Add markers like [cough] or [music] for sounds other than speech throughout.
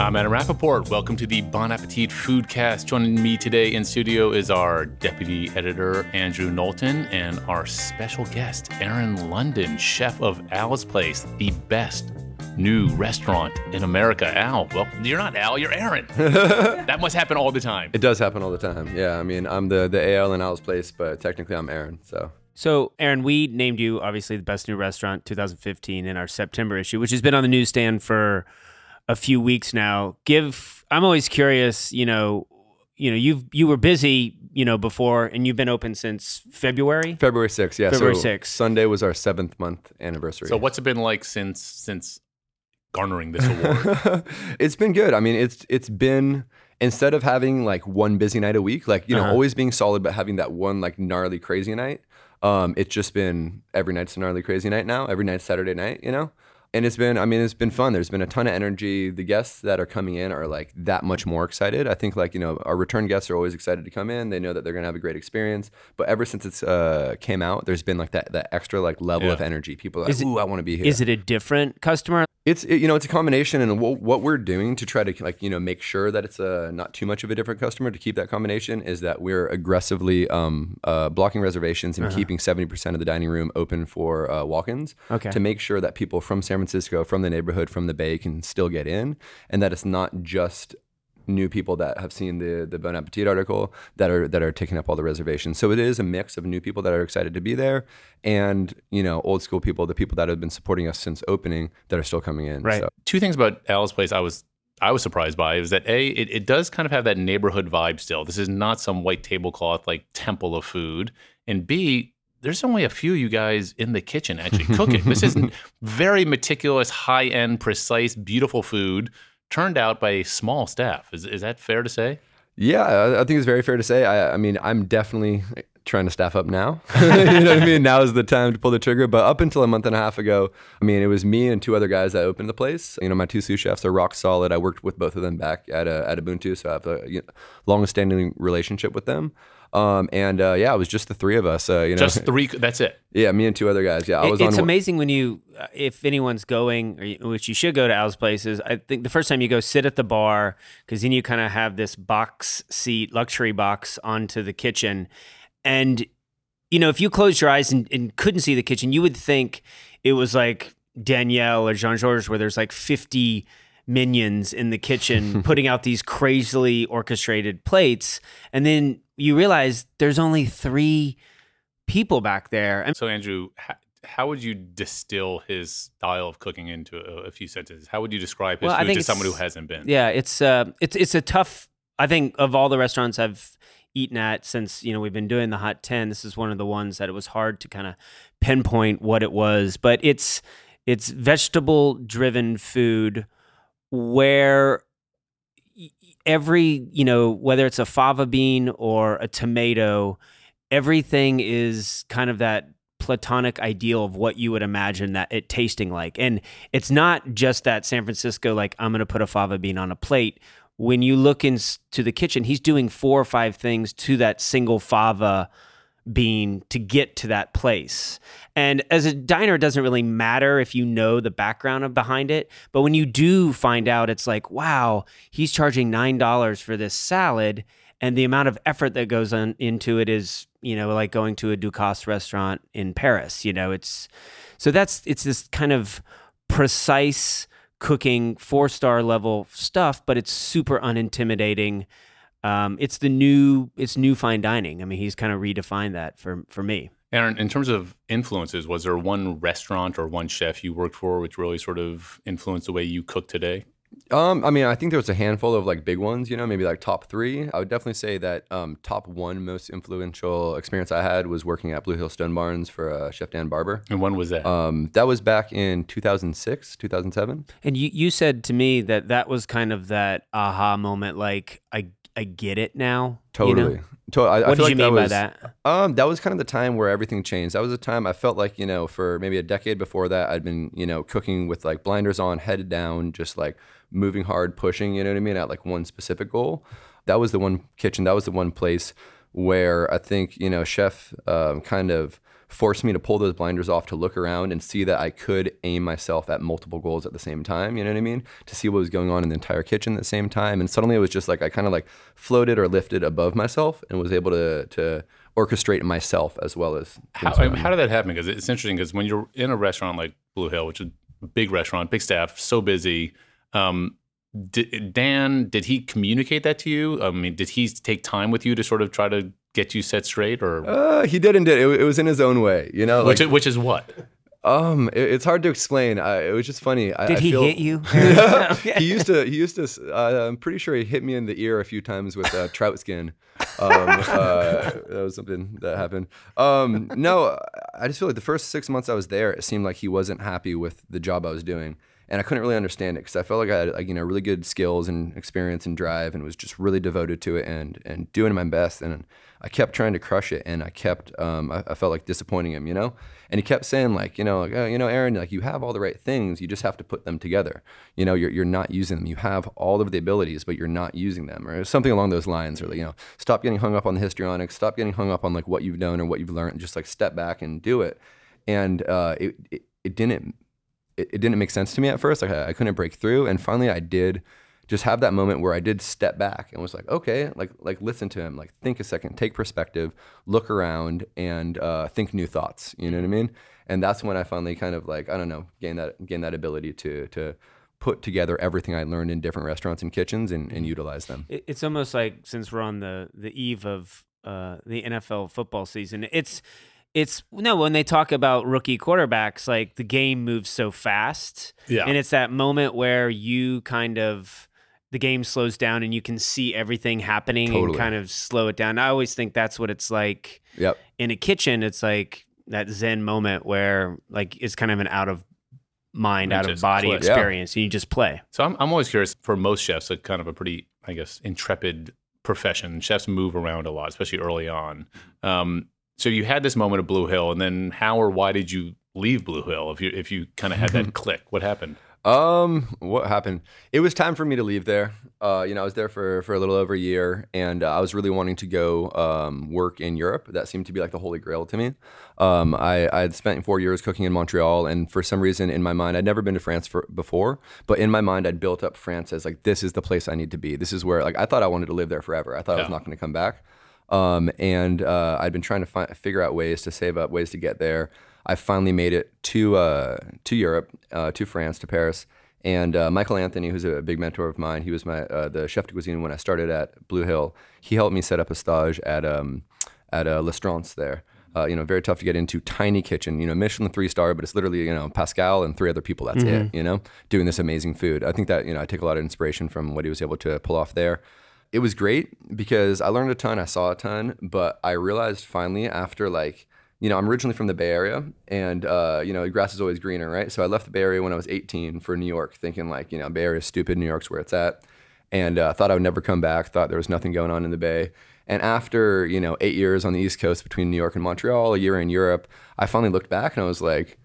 I'm Adam Rappaport. Welcome to the Bon Appetit Foodcast. Joining me today in studio is our deputy editor, Andrew Knowlton, and our special guest, Aaron London, chef of Al's Place, the best new restaurant in America. Al, well, you're not Al, you're Aaron. [laughs] that must happen all the time. It does happen all the time. Yeah, I mean, I'm the the AL in Al's place, but technically I'm Aaron. So So, Aaron, we named you obviously the best new restaurant 2015 in our September issue, which has been on the newsstand for a few weeks now. Give I'm always curious, you know, you know, you've you were busy, you know, before and you've been open since February. February 6th, yeah. February so 6th. Sunday was our seventh month anniversary. So, what's it been like since since garnering this award? [laughs] it's been good. I mean, it's it's been instead of having like one busy night a week, like you know, Uh-huh. always being solid, but having that one like gnarly crazy night. Um, it's just been every night's a gnarly crazy night now. Every night's Saturday night, you know. And it's been, I mean, it's been fun. There's been a ton of energy. The guests that are coming in are like that much more excited. I think like you know, our return guests are always excited to come in. They know that they're gonna have a great experience. But ever since it's uh, came out, there's been like that that extra like level Yeah. of energy. People are like, Is it- ooh, I want to be here. Is it a different customer? It's it, you know it's a combination, and what, what we're doing to try to like you know make sure that it's a not too much of a different customer to keep that combination is that we're aggressively um, uh, blocking reservations and keeping seventy percent of the dining room open for uh, walk-ins Okay. to make sure that people from San Francisco, from the neighborhood, from the Bay can still get in, and that it's not just new people that have seen the the Bon Appetit article that are that are taking up all the reservations. So it is a mix of new people that are excited to be there, and you know old school people, the people that have been supporting us since opening that are still coming in. Right. So, Two things about Al's Place I was I was surprised by is that a it, it does kind of have that neighborhood vibe still. This is not some white tablecloth like temple of food, and b there's only a few you guys in the kitchen actually cooking. this is [laughs] very meticulous, high end, precise, beautiful food turned out by a small staff. Is is that fair to say? yeah, I, I think it's very fair to say. I, I mean, I'm definitely trying to staff up now. [laughs] you know what I mean? Now is the time to pull the trigger. But up until a month and a half ago, I mean, it was me and two other guys that opened the place. You know, my two sous chefs are rock solid. I worked with both of them back at uh, at Ubuntu, so I have a you know, long-standing relationship with them. Um, and uh, yeah, it was just the three of us. Uh, you know, Just three. That's it. [laughs] yeah, me and two other guys. Yeah, I was it's on. amazing when you, uh, if anyone's going, or you- which you should go to Al's places. I think the first time you go, sit at the bar because then you kind of have this box seat, luxury box onto the kitchen, and you know if you closed your eyes and, and couldn't see the kitchen, you would think it was like Daniel or Jean Georges, where there's like fifty minions in the kitchen [laughs] putting out these crazily orchestrated plates, and then you realize there's only three people back there. And So Andrew, how, how would you distill his style of cooking into a, a few sentences? How would you describe his Well, food to someone who hasn't been? Yeah, it's uh, it's it's a tough. I think of all the restaurants I've eaten at since you know we've been doing the hot ten, this is one of the ones that it was hard to kind of pinpoint what it was. But it's it's vegetable driven food where every you know whether it's a fava bean or a tomato, everything is kind of that platonic ideal of what you would imagine that it tasting like. And it's not just that San Francisco, like, I'm going to put a fava bean on a plate. When you look into the kitchen, he's doing four or five things to that single fava bean to get to that place. And as a diner, it doesn't really matter if you know the background of behind it. But when you do find out, it's like, wow, he's charging $9 for this salad. And the amount of effort that goes on into it is, you know, like going to a Ducasse restaurant in Paris. You know, it's so that's it's this kind of precise cooking, four star level stuff, but it's super unintimidating. Um, it's the new it's new fine dining. I mean, he's kind of redefined that for for me. Aaron, in terms of influences, was there one restaurant or one chef you worked for which really sort of influenced the way you cook today? Um, I mean, I think there was a handful of like big ones, you know, maybe like top three. I would definitely say that um, top one most influential experience I had was working at Blue Hill Stone Barns for uh, Chef Dan Barber. And when was that? Um, that was back in 2006, 2007. And you you said to me that that was kind of that aha moment, like I I get it now. you know? Totally. To- I, I What feel did you like mean by was- that? Um, that was kind of the time where everything changed. That was a time I felt like, you know, for maybe a decade before that, I'd been, you know, cooking with like blinders on, head down, just like moving hard, pushing, you know what I mean, at like one specific goal. That was the one kitchen, that was the one place where I think, you know, chef um, kind of forced me to pull those blinders off to look around and see that I could aim myself at multiple goals at the same time. You know what I mean? To see what was going on in the entire kitchen at the same time. And suddenly it was just like I kind of like floated or lifted above myself and was able to to orchestrate myself as well as how, how did that happen? Because it's interesting because when you're in a restaurant like Blue Hill, which is a big restaurant, big staff, so busy. Um, did, Dan, did he communicate that to you? I mean, did he take time with you to sort of try to get you set straight, or uh, he did and did. It, it, was in his own way, you know. Like, which, which is what? Um, it, it's hard to explain. I, it was just funny. I, Did I, he feel, hit you? [laughs] [laughs] he used to. He used to. Uh, I'm pretty sure he hit me in the ear a few times with uh, trout skin. Um, [laughs] uh, that was something that happened. Um, no, I just feel like the first six months I was there, it seemed like he wasn't happy with the job I was doing and I couldn't really understand it because I felt like I had like, you know really good skills and experience and drive and was just really devoted to it and and doing my best and I kept trying to crush it and I kept um, I, I, felt like disappointing him you know? And he kept saying like you know like, oh, you know Aaron like you have all the right things you just have to put them together. You know you're, you're not using them. You have all of the abilities but you're not using them or something along those lines or like, you know stop getting hung up on the histrionics. Stop getting hung up on like what you've done or what you've learned. And just like step back and do it. And uh, it, it it didn't it, it didn't make sense to me at first. Like I, I couldn't break through, and finally I did just have that moment where I did step back and was like, okay, like like listen to him, like think a second, take perspective, look around, and uh, think new thoughts. You know what I mean? And that's when I finally kind of like I don't know, gain that gain that ability to to put together everything I learned in different restaurants and kitchens and, and utilize them. It's almost like since we're on the the eve of uh, the NFL football season, it's it's no when they talk about rookie quarterbacks like the game moves so fast. Yeah. And it's that moment where you kind of the game slows down and you can see everything happening totally. and kind of slow it down. I always think that's what it's like yep. in a kitchen. It's like that zen moment where like it's kind of an out of mind out of body play. experience yeah. and you just play. So I'm, I'm always curious for most chefs a kind of a pretty i guess intrepid profession. Chefs move around a lot especially early on. Um, so you had this moment of Blue Hill, and then how or why did you leave Blue Hill? If you if you kind of had that [laughs] click, what happened? Um, what happened? It was time for me to leave there. Uh, you know, I was there for for a little over a year, and uh, I was really wanting to go um, work in Europe. That seemed to be like the holy grail to me. Um, I I had spent four years cooking in Montreal, and for some reason in my mind, I'd never been to France for, before, but in my mind, I'd built up France as like this is the place I need to be. This is where like I thought I wanted to live there forever. I thought yeah. I was not going to come back. Um, and uh, I'd been trying to fi- figure out ways to save up, ways to get there. I finally made it to uh, to Europe, uh, to France, to Paris. And uh, Michael Anthony, who's a big mentor of mine, he was my uh, the chef de cuisine when I started at Blue Hill. He helped me set up a stage at um, at uh, L'Astrance there. Uh, you know, very tough to get into. Tiny kitchen, you know, Michelin three star, but it's literally you know Pascal and three other people. That's mm-hmm. it. You know, doing this amazing food. I think that you know I take a lot of inspiration from what he was able to pull off there it was great because I learned a ton, I saw a ton, but I realized finally after like, you know, I'm originally from the Bay Area and, uh, you know, grass is always greener, right? So I left the Bay Area when I was 18 for New York, thinking like, you know, Bay Area is stupid, New York's where it's at. And uh, thought I would never come back, thought there was nothing going on in the Bay. And after, you know, eight years on the East Coast between New York and Montreal, a year in Europe, I finally looked back and I was like,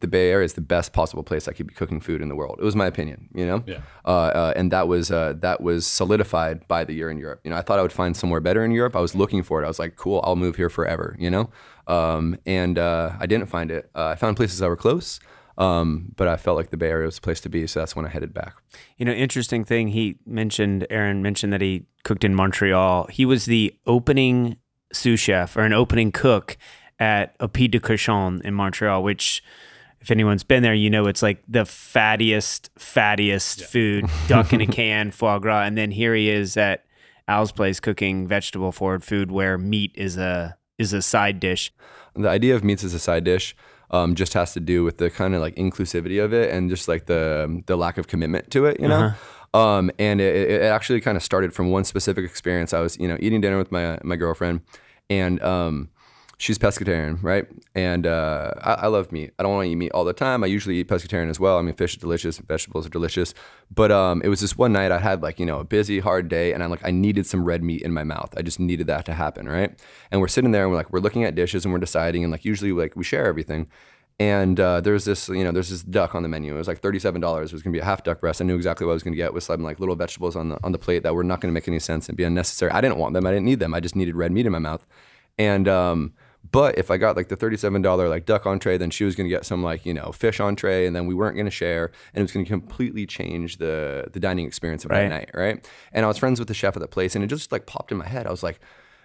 the Bay Area is the best possible place I could be cooking food in the world. It was my opinion, you know. Yeah. Uh, uh, and that was uh, that was solidified by the year in Europe. You know, I thought I would find somewhere better in Europe. I was looking for it. I was like, cool, I'll move here forever. You know. Um, and uh, I didn't find it. Uh, I found places that were close. Um, but I felt like the Bay Area was the place to be, so that's when I headed back. You know, interesting thing he mentioned. Aaron mentioned that he cooked in Montreal. He was the opening sous chef or an opening cook at Au Pied de Cochon in Montreal, which if anyone's been there, you know it's like the fattiest, fattiest yeah. food, [laughs] duck in a can, foie gras, and then here he is at Al's place cooking vegetable forward food where meat is a is a side dish. The idea of meats as a side dish um, just has to do with the kind of like inclusivity of it and just like the the lack of commitment to it, you know. Uh-huh. Um, and it, it actually kind of started from one specific experience. I was, you know, eating dinner with my my girlfriend, and um, she's pescatarian, right? And uh, I, I, love meat. I don't want to eat meat all the time. I usually eat pescatarian as well. I mean, fish is delicious, vegetables are delicious. But um, it was this one night I had like you know a busy, hard day, and I'm like I needed some red meat in my mouth. I just needed that to happen, right? And we're sitting there and we're like we're looking at dishes and we're deciding, and like usually like we share everything. And uh, there's this, you know, there's this duck on the menu. It was like thirty-seven dollars. It was gonna be a half duck breast. I knew exactly what I was gonna get with some like little vegetables on the on the plate that were not gonna make any sense and be unnecessary. I didn't want them. I didn't need them. I just needed red meat in my mouth. And um, But if I got like the $37 like duck entree, then she was going to get some like, you know, fish entree and then we weren't going to share and it was going to completely change the the dining experience of Right. that night, right? And I was friends with the chef at the place and it just like popped in my head. I was like,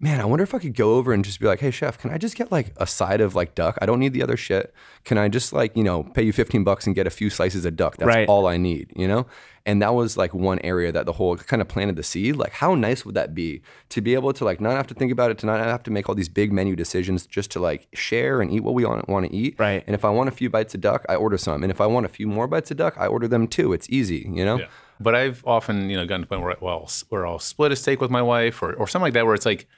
man, I wonder if I could go over and just be like, hey chef, can I just get like a side of like duck? I don't need the other shit. Can I just like, you know, pay you 15 bucks and get a few slices of duck? That's Right. all I need, you know? And that was like one area that the whole kind of planted the seed. Like, how nice would that be to be able to like not have to think about it, to not have to make all these big menu decisions, just to like share and eat what we want, to eat. Right. And if I want a few bites of duck, I order some. And if I want a few more bites of duck, I order them too. It's easy, you know? Yeah. But I've often, you know, gotten to the point where, well, where I'll split a steak with my wife or, or something like that, where it's like,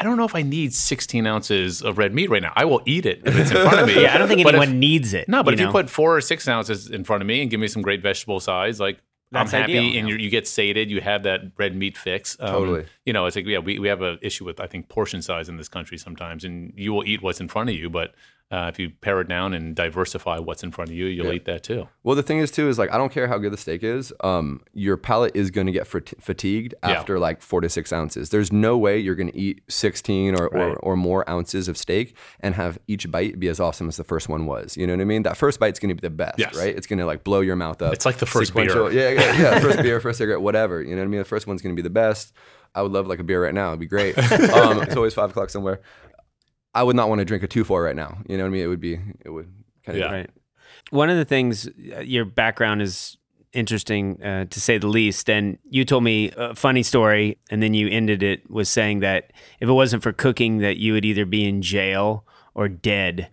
I don't know if I need 16 ounces of red meat right now. I will eat it if it's in front of me. Yeah, [laughs] I don't think But if- anyone needs it. No, but if know? you put four or six ounces in front of me and give me some great vegetable sides, like That's I'm happy ideal, and yeah. you you get sated, you have that red meat fix. Um, Totally. You know, it's like, yeah, we, we have an issue with, I think, portion size in this country sometimes. And you will eat what's in front of you. But uh, if you pare it down and diversify what's in front of you, you'll Yeah. eat that too. Well, the thing is too is like I don't care how good the steak is. Um, your palate is going to get fat- fatigued Yeah. after like four to six ounces. There's no way you're going to eat 16 or, Right. or or more ounces of steak and have each bite be as awesome as the first one was. You know what I mean? That first bite's going to be the best, Yes. right? It's going to like blow your mouth up. It's like the first Sequential- beer. Yeah, yeah, yeah. first beer, first cigarette, whatever. You know what I mean? The first one's going to be the best. I would love like a beer right now. It'd be great. [laughs] um, it's always five o'clock somewhere. I would not want to drink a two four right now. You know what I mean? It would be. It would kind of. Yeah. Right. One of the things, uh, your background is interesting uh, to say the least. And you told me a funny story, and then you ended it with saying that if it wasn't for cooking, that you would either be in jail or dead.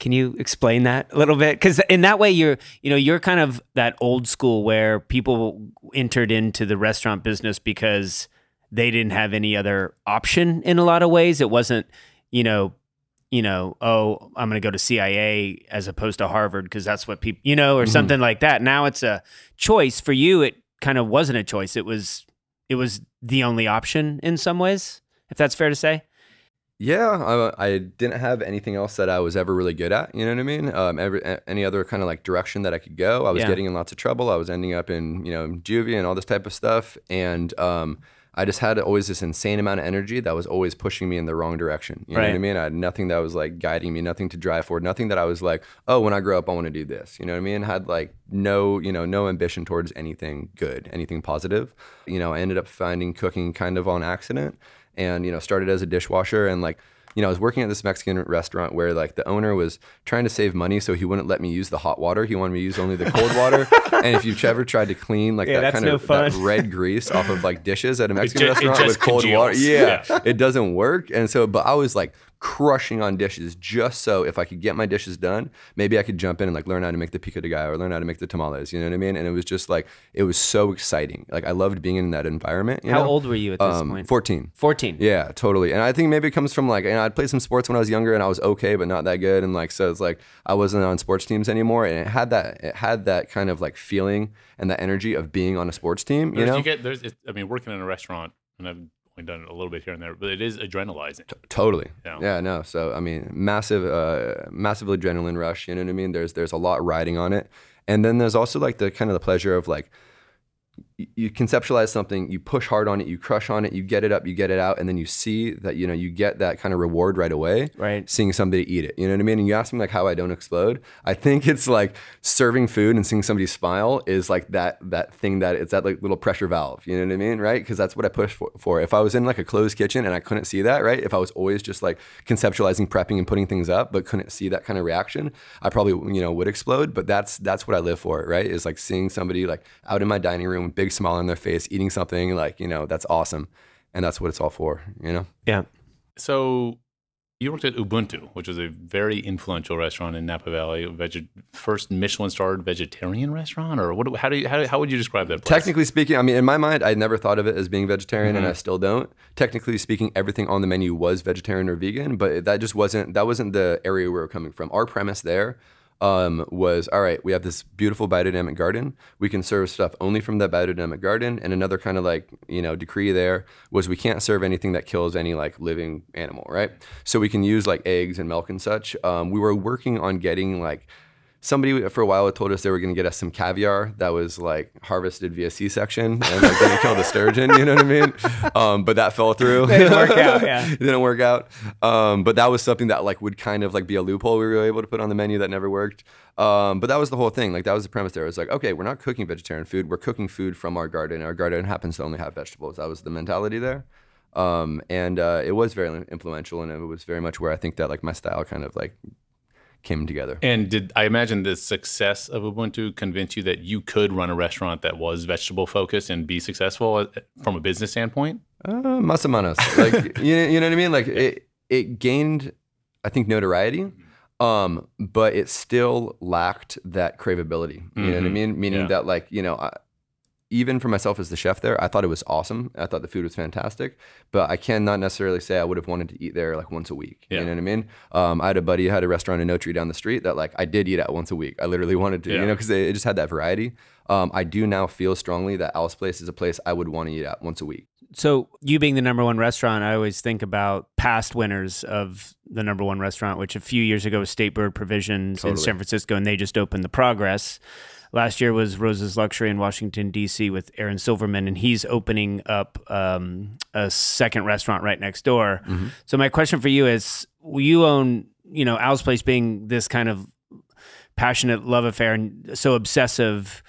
Can you explain that a little bit? Because in that way, you're you know you're kind of that old school where people entered into the restaurant business because they didn't have any other option. In a lot of ways, it wasn't you know you know, oh, I'm going to go to CIA as opposed to Harvard because that's what people, you know, or something like that. Now it's a choice for you. It kind of wasn't a choice. It was, it was the only option in some ways, if that's fair to say. Yeah, I, I didn't have anything else that I was ever really good at. You know what I mean? Um, every, any other kind of like direction that I could go. I was Yeah. getting in lots of trouble. I was ending up in you know juvie and all this type of stuff, and um, I just had always this insane amount of energy that was always pushing me in the wrong direction. You know what I mean? I had nothing that was like guiding me, nothing to drive forward, nothing that I was like, oh, when I grow up, I want to do this. You know what I mean? Had like no, you know, no ambition towards anything good, anything positive. You know, I ended up finding cooking kind of on accident, and you know, started as a dishwasher and like you know, I was working at this Mexican restaurant where like the owner was trying to save money, so he wouldn't let me use the hot water. He wanted me to use only the cold water. [laughs] and if you've ever tried to clean like Yeah, that kind no of that red grease off of like dishes at a [laughs] Mexican ju- it restaurant just with cold water, yeah, Yeah. it doesn't work. And so, but I was like crushing on dishes just so if I could get my dishes done, maybe I could jump in and like learn how to make the pico de gallo or learn how to make the tamales. You know what I mean? And it was just like it was so exciting. Like I loved being in that environment. You How know? old were you at this Um, point? 14. 14. Yeah, totally. And I think maybe it comes from like, you know, I'd played some sports when I was younger and I was okay, but not that good. And like, so it's like I wasn't on sports teams anymore. And it had that, it had that kind of like feeling and that energy of being on a sports team, you There's- know? get there's. It, I mean, working in a restaurant, and I've only done it a little bit here and there, but it is adrenalizing. Totally. Yeah. Yeah. No. So I mean, massive, uh, massive adrenaline rush. You know what I mean? There's there's a lot riding on it, and then there's also like the kind of the pleasure of like you conceptualize something, you push hard on it, you crush on it, you get it up, you get it out, and then you see that you know you get that kind of reward right away. Right. Seeing somebody eat it, you know what I mean? And you ask me like how I don't explode. I think [laughs] it's like serving food and seeing somebody smile is like that that thing that it's that like little pressure valve. You know what I mean? Right? Because that's what I push for, for. If I was in like a closed kitchen and I couldn't see that, right? If I was always just like conceptualizing, prepping, and putting things up, but couldn't see that kind of reaction, I probably you know would explode. But that's that's what I live for, right? Is like seeing somebody like out in my dining room, big smile on their face, eating something like you know that's awesome, and that's what it's all for. You know? Yeah. So you worked at Ubuntu, which is a very influential restaurant in Napa Valley, veg- first Michelin-starred vegetarian restaurant, or what? How do you how, how would you describe that? Place? Technically speaking, I mean, in my mind, I never thought of it as being vegetarian, Mm-hmm. and I still don't. Technically speaking, everything on the menu was vegetarian or vegan, but that just wasn't that wasn't the area we were coming from. Our premise there um, was all right. We have this beautiful biodynamic garden. We can serve stuff only from that biodynamic garden. And another kind of like you know decree there was we can't serve anything that kills any like living animal, right? So we can use like eggs and milk and such. Um, we were working on getting like somebody for a while had told us they were going to get us some caviar that was like harvested via C-section and like didn't kill the sturgeon. You know what I mean? [laughs] Um, but that fell through. It Didn't work out, [laughs] yeah. it didn't work out. Um, but that was something that like would kind of like be a loophole we were able to put on the menu that never worked. Um, but that was the whole thing. Like that was the premise there. It was like, okay, we're not cooking vegetarian food. We're cooking food from our garden. Our garden happens to only have vegetables. That was the mentality there. Um, and uh, it was very influential, and it was very much where I think that like my style kind of like came together. And did I imagine the success of Ubuntu convince you that you could run a restaurant that was vegetable focused and be successful uh, from a business standpoint? Uh, más o menos. Like [laughs] you, you know what I mean? Like it, it gained, I think, notoriety. Um, but it still lacked that craveability. You mm-hmm. know what I mm-hmm. mean? Meaning yeah. that, like, you know, I, even for myself as the chef there, I thought it was awesome. I thought the food was fantastic, but I cannot necessarily say I would have wanted to eat there like once a week. Yeah. You know what I mean? Um, I had a buddy who had a restaurant in Notre down the street that like I did eat at once a week. I literally wanted to, yeah. you know, because it, just had that variety. Um, I do now feel strongly that Al's Place is a place I would want to eat at once a week. So, you being the number one restaurant, I always think about past winners of the number one restaurant, which a few years ago was State Bird Provisions totally. in San Francisco, and they just opened the Progress. Last year was Rose's Luxury in Washington D.C. with Aaron Silverman, and he's opening up um, a second restaurant right next door. Mm-hmm. So my question for you is: You own, you know, Al's Place being this kind of passionate love affair and so obsessive.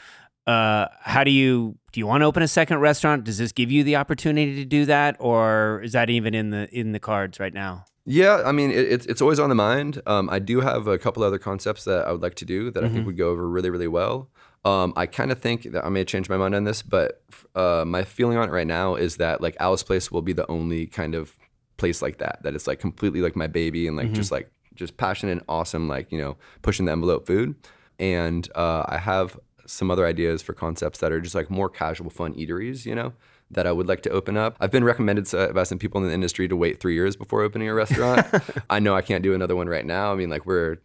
Uh, how do you do? You want to open a second restaurant? Does this give you the opportunity to do that, or is that even in the in the cards right now? Yeah, I mean, it, it's it's always on the mind. Um, I do have a couple other concepts that I would like to do that mm-hmm. I think mm-hmm. would go over really, really well. Um, I kind of think that I may change my mind on this, but uh, my feeling on it right now is that like Al's Place will be the only kind of place like that. That it's like completely like my baby and like mm-hmm. just like just passionate and awesome, like you know, pushing the envelope food. And uh, I have some other ideas for concepts that are just like more casual, fun eateries. You know that I would like to open up. I've been recommended by some people in the industry to wait three years before opening a restaurant. [laughs] I know I can't do another one right now. I mean, like we're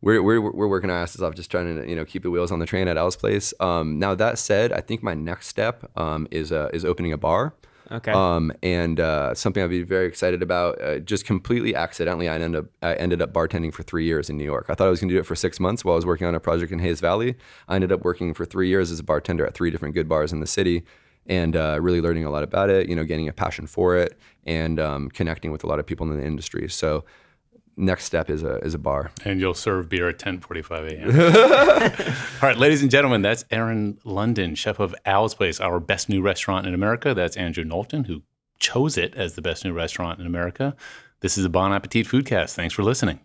we're, we're, we're working our asses off just trying to you know keep the wheels on the train at Al's Place. Um, now that said, I think my next step um, is uh, is opening a bar. Okay. Um, and uh, something I'd be very excited about. Uh, just completely accidentally, I ended up I ended up bartending for three years in New York. I thought I was going to do it for six months while I was working on a project in Hayes Valley. I ended up working for three years as a bartender at three different good bars in the city and uh, really learning a lot about it, you know, gaining a passion for it and um, connecting with a lot of people in the industry. So next step is a is a bar. And you'll serve beer at 10:45 a.m. [laughs] [laughs] All right, ladies and gentlemen, that's Aaron London, chef of Al's Place, our best new restaurant in America. That's Andrew Knowlton, who chose it as the best new restaurant in America. This is a Bon Appetit Foodcast. Thanks for listening.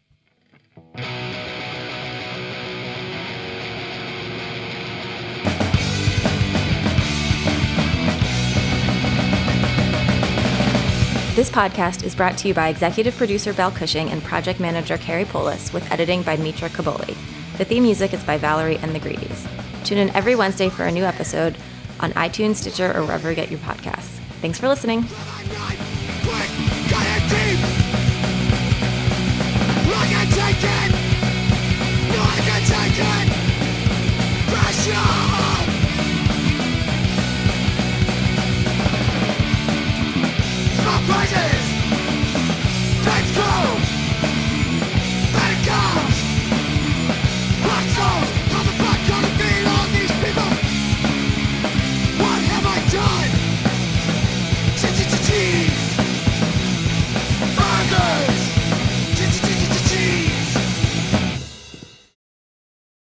This podcast is brought to you by executive producer Belle Cushing and project manager Carey Polis with editing by Mitra Kaboli. The theme music is by Valerie and the Greedies. Tune in every Wednesday for a new episode on iTunes, Stitcher, or wherever you get your podcasts. Thanks for listening.